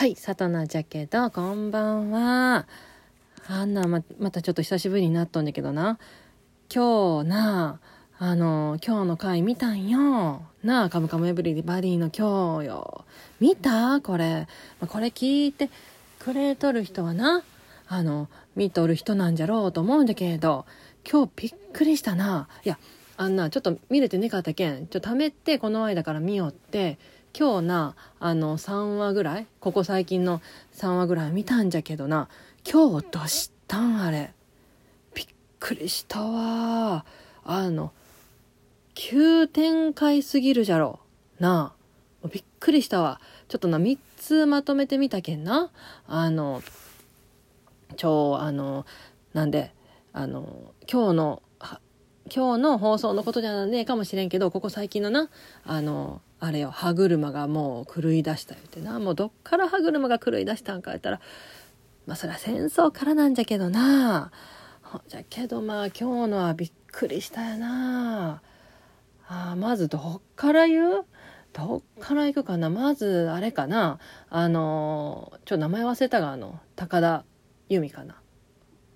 はい、さとなじゃけど、こんばんは。あんな、ま、またちょっと久しぶりになっとんだけどな。今日な、あの、今日の回見たんよ。なあ、カムカムエブリバディの今日よ。見た？これ。これ聞いてくれとる人はな、あの、見とる人なんじゃろうと思うんだけど、今日びっくりしたな。いや、あんな、ちょっと見れてねかったけん、ちょっと貯めてこの間から見よって、今日なあの3話ぐらいここ最近の3話ぐらい見たんじゃけどな今日どしたんあれ。びっくりしたわ。あの急展開すぎるじゃろな。あびっくりしたわ。ちょっとな3つまとめてみたけんな。あの超あのなんであの今日の今日の放送のことじゃねえかもしれんけどここ最近のなあのあれよ歯車がもう狂い出した言ってな。もうどっから歯車が狂い出したんか言ったらまあそりゃ戦争からなんじゃけどな。じゃけどまあ今日のはびっくりしたよな。あまずどっから言う？どっから行くかな？まずあれかな。あのちょ名前忘れたがあの高田由美かな。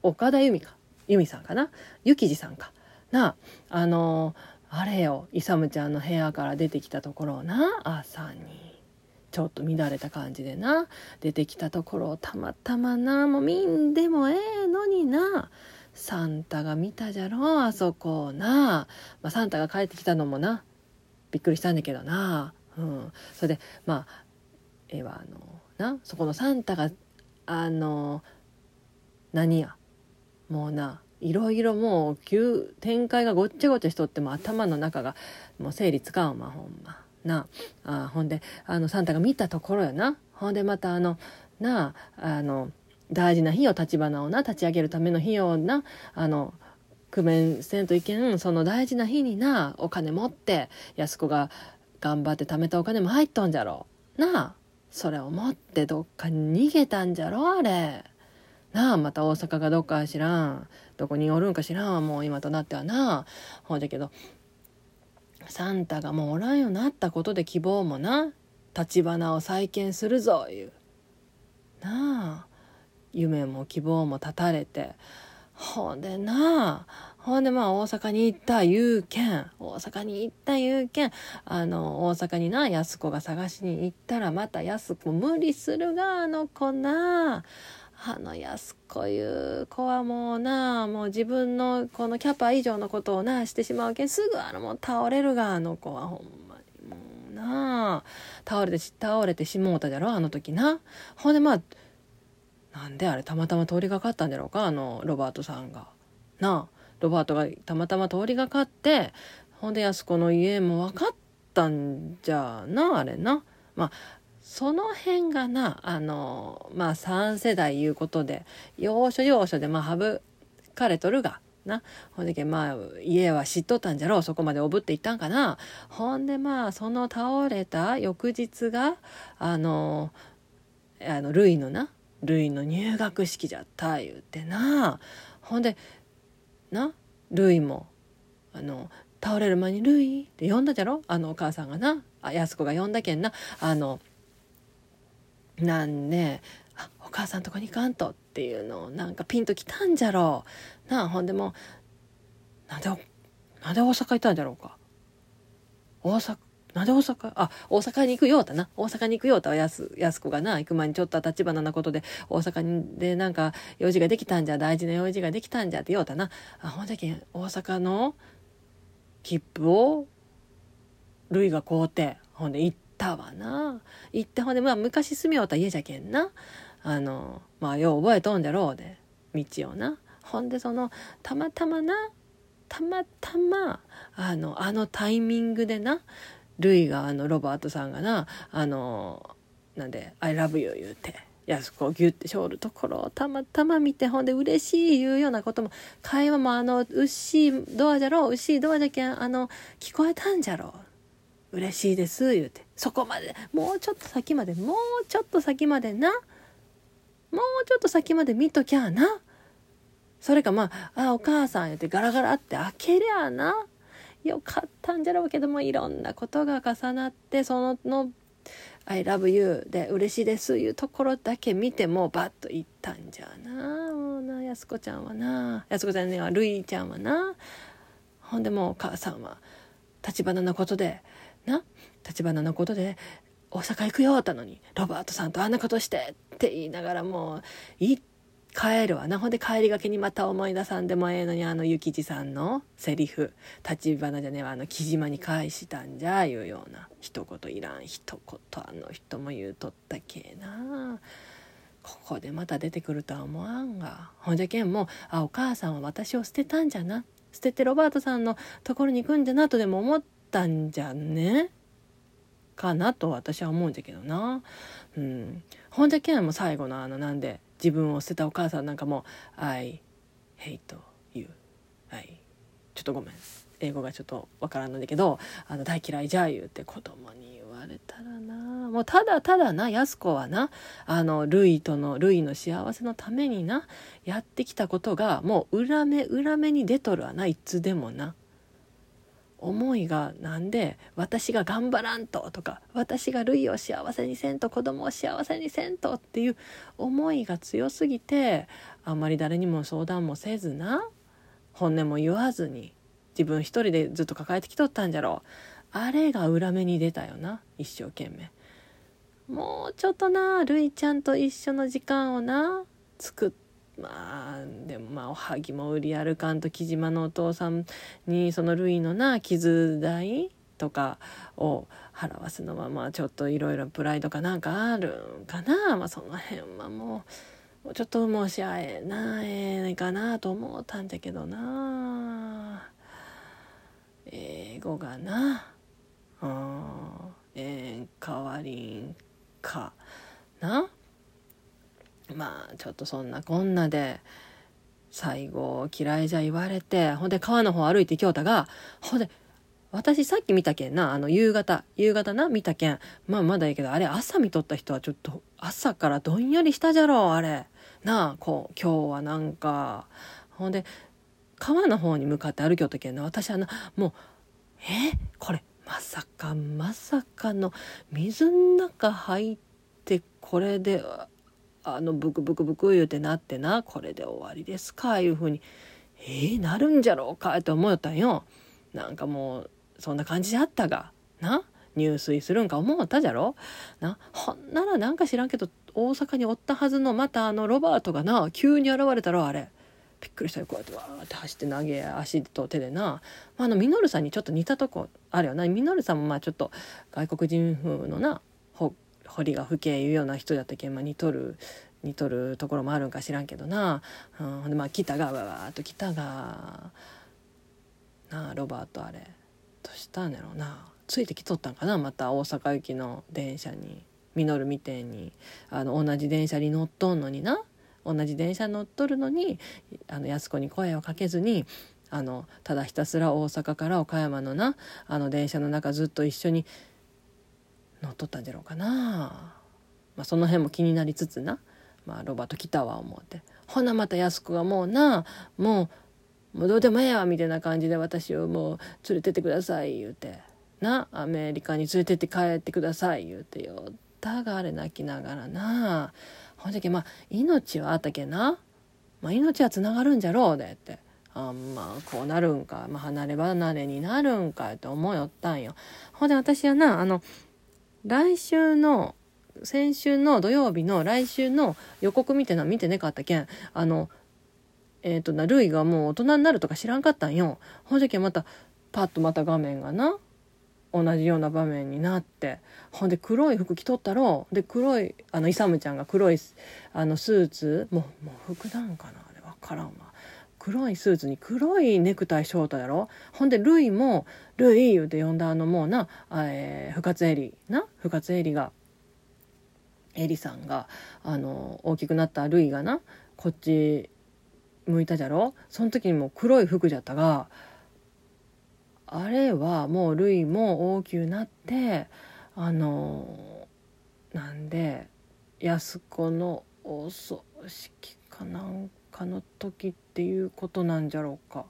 岡田由美か。由美さんかな？幸次さんか。なあのあれよ勇ちゃんの部屋から出てきたところをな。朝にちょっと乱れた感じでな。出てきたところをたまたまな。もう見んでもええのにな。サンタが見たじゃろあそこをな、まあ、サンタが帰ってきたのもな。びっくりしたんだけどな、うん、それでまあええわあのな。そこのサンタがあの何や？もうな。いろいろもう急展開がごっちゃごちゃしとっても頭の中がもう整理つかんわほんま。なあほんであのサンタが見たところよな。ほんでまたあのなああの大事な日を立花をな立ち上げるための費用なあの工面せんといけんその大事な日になお金持って安子が頑張って貯めたお金も入っとんじゃろ。なあそれを持ってどっかに逃げたんじゃろあれ。なあまた大阪がどっか知らんどこにおるんか知らんもう今となってはな。ほんじゃけどサンタがもうおらんようになったことで希望もな。立花を再建するぞいう。なあ夢も希望も絶たれて。ほんでなあほんでまあ大阪に行った言うけん大阪に行った言うけんあの大阪にな安子が探しに行ったらまた安子無理するがあの子なあ。あの安子いう子はもうなもう自分のこのキャパ以上のことをなしてしまうけんすぐあのもう倒れるがあの子はほんまにもうな倒れてし倒れてしもうたじゃろあの時な。ほんでまあなんであれたまたま通りがかったんだろうかあのロバートさんが。なあロバートがたまたま通りがかってほんで安子の家も分かったんじゃなあれな。まあその辺がなあのまあ3世代いうことで要所要所でまあ省かれとるがな。ほんでけまあ家は知っとったんじゃろう。そこまでおぶっていったんかな。ほんでまあその倒れた翌日があのあのルイのな。ルイの入学式じゃった言うてな。ほんでなルイもあの倒れる前に「ルイ」って呼んだじゃろ？あのお母さんがな。あ安子が呼んだけんな。あのなんでお母さんとこに行かんとっていうのをなんかピンときたんじゃろう。なあほんでもなんでなんで大阪行ったんじゃろうか。大阪なんで大阪あ大阪に行くようだな。大阪に行くようだわやす安子がな。行く前にちょっと立花なことで大阪にでなんか用事ができたんじゃ大事な用事ができたんじゃってようだな。あほんじゃけん大阪の切符をるいが買うてほんで行ったわな。行ってほんでまあ昔住みよった家じゃけんな。あのまあよう覚えとんじゃろうで。道をな。ほんでそのたまたまなたまたまあのあのタイミングでなルイがあのロバートさんがなあのなんで「I love you」言うて安子をギュッてしょるところをたまたま見てほんで嬉しい言うようなことも会話もあのうっしいドアじゃろうっしいドアじゃけんあの聞こえたんじゃろう。嬉しいです言うて。そこまでもうちょっと先までもうちょっと先までな。もうちょっと先まで見ときゃな。それかまあ「あお母さん」言ってガラガラって開けりゃな。よかったんじゃろうけどもいろんなことが重なってそのの「I love you」で「嬉しいです」いうところだけ見てもバッといったんじゃな。もうなやすこちゃんはな。やすこちゃんねはるいちゃんはな。ほんでもうお母さんは立花のことでな立花のことで大阪行くよったのにロバートさんとあんなことしてって言いながらもうい帰るわなほんで帰りがけにまた思い出さんでもええのにあの諭吉さんのセリフ立花じゃねえわあの木島に返したんじゃいうような一言いらん一言あの人も言うとったけえなここでまた出てくるとは思わんがほんじゃけんもあお母さんは私を捨てたんじゃな捨ててロバートさんのところに行くんじゃなとでも思ってたんじゃね？かなと私は思うんじゃけどな。うん。ほんじゃけんも最後のあのなんで自分を捨てたお母さんなんかも「I hate you」I ちょっとごめん英語がちょっとわからんのだけど「あの大嫌いじゃあ」言うって子供に言われたらなもうただただな安子はなあのルイとのルイの幸せのためになやってきたことがもう裏目裏目に出とるわないつでもな。思いがなんで私が頑張らんととか私が類を幸せにせんと子供を幸せにせんとっていう思いが強すぎてあんまり誰にも相談もせずな本音も言わずに自分一人でずっと抱えてきとったんじゃろう。あれが裏目に出たよな一生懸命。もうちょっとなるいちゃんと一緒の時間をな作っまあまあおはぎも売り歩かんと木島のお父さんにそのルイのな傷代とかを払わすのはまあちょっといろいろプライドかなんかあるんかな。まあその辺はもうもうちょっと申し合えないかなと思ったんだけどな。英語がな。うん。えんかわりんかな。まあちょっとそんなこんなで最後嫌いじゃ言われてほんで川の方歩いて京太がほんで私さっき見たけんなあの夕方夕方な見たけん。まあまだいいけどあれ朝見とった人はちょっと朝からどんよりしたじゃろうあれ。なあこう今日はなんか。ほんで川の方に向かって歩きよったけんな私はなもうえ？これまさかまさかの水ん中入ってこれであのブクブクブク言うてなってなこれで終わりですかいうふうに。えー、なるんじゃろうかって思ったんよ。なんかもうそんな感じであったがな入水するんか思ったじゃろ。なほんならなんか知らんけど大阪におったはずのまたあのロバートがな急に現れたろあれ。びっくりしたよこうやってわーって走って投げ足と手でな、まあ、あのミノルさんにちょっと似たとこあるよな。ミノルさんもまあちょっと外国人風のな彫りが不敬いうような人だったけん、まあ、似とる似とるところもあるんか知らんけどな、うん、ほんでまあ北がわわっと北がなあロバートあれ。どうしたんやろうな。ついてきとったんかなまた大阪行きの電車に。ミノルみてんに。あの同じ電車に乗っとんのにな。同じ電車乗っとるのにあの安子に声をかけずにあのただひたすら大阪から岡山のなあの電車の中ずっと一緒に乗ったんじゃろうかな、まあ、その辺も気になりつつな、まあ、ロバート来たわ思って。ほなまた安子がもうな。もうもうどうでもええわみたいな感じで私をもう連れてってください言うて。なアメリカに連れてって帰ってください言うて。よったがあれ泣きながらな。ほんじゃけまあ命はあったけな、まあ、命はつながるんじゃろうでって。あんまこうなるんか、まあ、離れ離れになるんかって思いよったんよ。ほんで私はなあの来週の先週の土曜日の来週の予告見てな見てねかったけん。あのえっ、ー、となルイがもう大人になるとか知らんかったんよ。ほんじゃけんまたパッとまた画面がな同じような場面になって。ほんで黒い服着とったろ。で黒いあのイサムちゃんが黒いあのスーツ。もうもう服なんかな？あれ分からんわ。黒いスーツに黒いネクタイショートやろ？ほんでルイも「ルイ」言うて呼んだあのもうな、えー、深津絵里な？深津絵里がエリさんがあの大きくなったルイがなこっち向いたじゃろ？その時にも黒い服じゃったがあれはもうルイも大きくなってあのなんで安子のお葬式かなんかの時っていうことなんじゃろうか。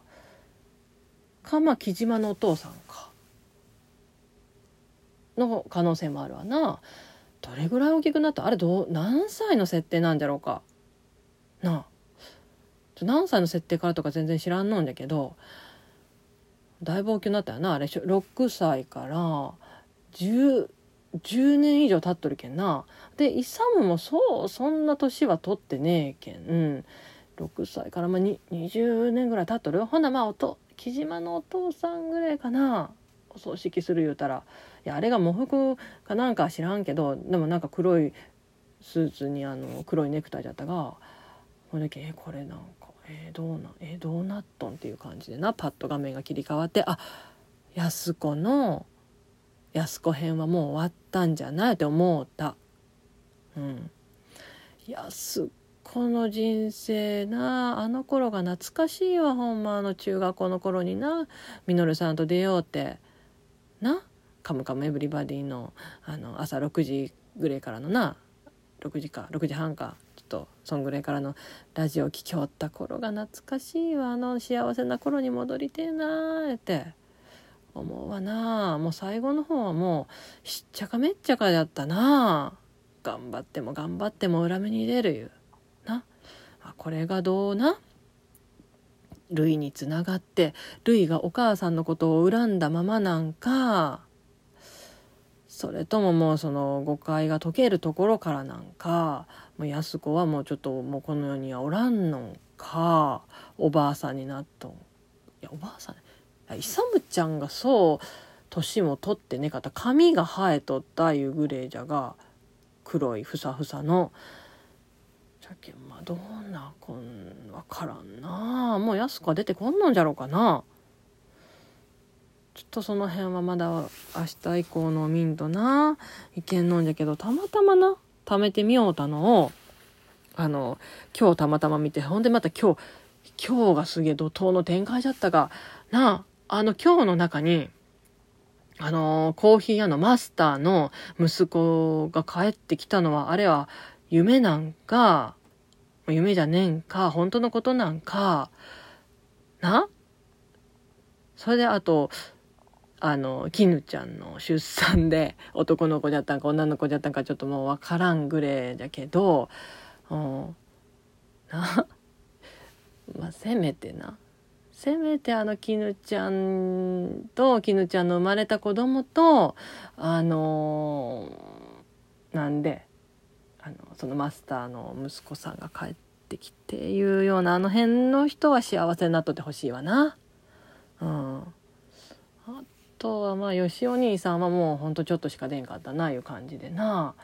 かま木島のお父さんか。の可能性もあるわな。どれぐらい大きくなった？あれどう何歳の設定なんじゃろうか。なあ。何歳の設定からとか全然知らんのんだけど。だいぶ大きくなったよな。あれ6歳から 10, 10年以上経っとるけんな。でイサムもそうそんな年は取ってねえけん、うん、6歳からまあ20年ぐらい経っとる。ほなまあおと木島のお父さんぐらいかな。お葬式する言うたら。いやあれが喪服かなんか知らんけどでもなんか黒いスーツにあの黒いネクタイだったがこれえこれなんかえー、どうなんえー、どうなっとんっていう感じでなパッと画面が切り替わってあ安子の安子編はもう終わったんじゃないって思った。うん、安子の人生なあの頃が懐かしいわほんまあの中学校の頃にな。みのるさんと出ようって。な「カムカムエブリバディの」あの朝6時ぐらいからのな。6時か。6時半か。ちょっとそんぐらいからのラジオ聴きおった頃が懐かしいわ。あの幸せな頃に戻りてえなー。って。思うわな。もう最後の方はもうしっちゃかめっちゃかだったな。頑張っても頑張っても裏目に出るいう。これがどうな？ルイにつながってルイがお母さんのことを恨んだままなんか。それとももうその誤解が解けるところからなんか。もう安子はもうちょっともうこの世にはおらんのんか。おばあさんになっとん。いやおばあさん？勇ちゃんがそう年も取ってねかった髪が生えとったいうぐれいじゃが黒いふさふさのじゃけまあどんなこん分からんな。もう安子は出てこんのんじゃろうかな。ちょっとその辺はまだ明日以降のミントないけんのんじゃけどたまたまな貯めてみようたのをあの今日たまたま見てほんでまた今日今日がすげえ怒涛の展開じゃったがな。あの今日の中にあのコーヒー屋のマスターの息子が帰ってきたのはあれは夢なんか夢じゃねえんか本当のことなんかな？それであとあの、絹ちゃんの出産で男の子じゃったんか女の子じゃったんかちょっともうわからんぐれえじゃけど、うん、な、まあ、せめてな、せめてあの絹ちゃんと絹ちゃんの生まれた子供と、あのなんで、あの、そのマスターの息子さんが帰ってきていうようなあの辺の人は幸せになっとってほしいわな。うん。あとはまあよしお兄さんはもうほんとちょっとしか出んかったないう感じでな。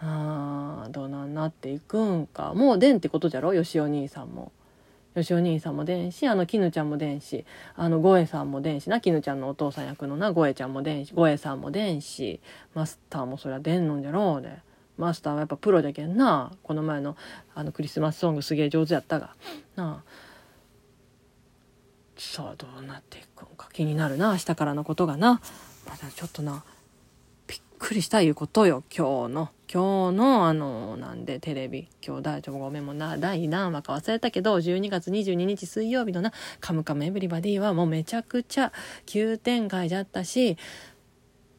あどうなんなっていくんか。もう出んってことじゃろよしお兄さんも。よしお兄さんも出んしあの絹ちゃんも出んし。あのゴエさんも出んしな。絹ちゃんのお父さん役のなゴエちゃんも出んし。ゴエさんも出んし。マスターもそりゃ出んのんじゃろうでマスターはやっぱプロじゃけんな。この前のあのクリスマスソングすげえ上手やったが。なあ。さあどうなっていくんか。気になるな明日からのことがな。まだちょっとな。びっくりしたいうことよ今日の。今日のあのなんでテレビ。今日大丈夫ごめんもな。第何話か忘れたけど12月22日水曜日のな「カムカムエブリバディ」はもうめちゃくちゃ急展開じゃったし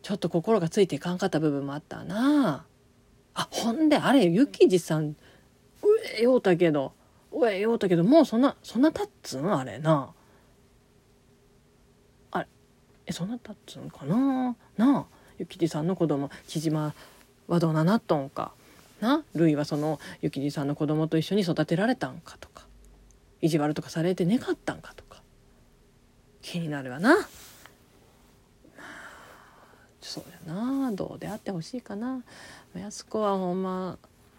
ちょっと心がついていかんかった部分もあったな。ああほんであれゆきじさんうえようたけどうえようたけどもうそんなそんなたっつん？あれな。あれえそんなたっつんかな？なあゆきじさんの子供。千島はどうななっとんか。なるいはそのゆきじさんの子供と一緒に育てられたんかとか。意地悪とかされてねかったんかとか。気になるわな。そうやな。どうであってほしいかな。安子はほんま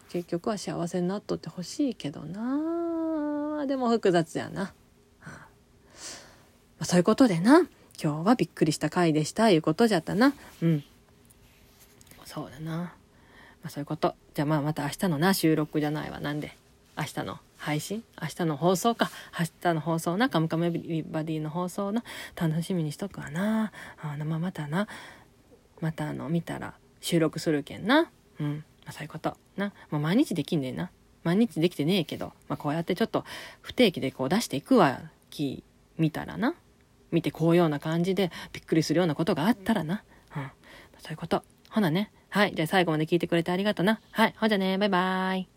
結局は幸せになっとってほしいけどな。でも複雑やな、はあまあ、そういうことでな。今日はびっくりした回でした。いうことじゃったな。うん。そうだな、まあ、そういうこと。じゃあまあまた明日のな収録じゃないわ。なんで。明日の配信？明日の放送か。明日の放送な。カムカムエビバディの放送な。楽しみにしとくわな。あまあまたな。またあの見たら収録するけんなうん、まあ、そういうことなもう毎日できんねんな毎日できてねえけど、まあ、こうやってちょっと不定期でこう出していくわき見たらな見てこういうような感じでびっくりするようなことがあったらな。うん。そういうこと。ほなね。はい。じゃあ最後まで聞いてくれてありがとうな。はい。ほんじゃね、バイバーイ。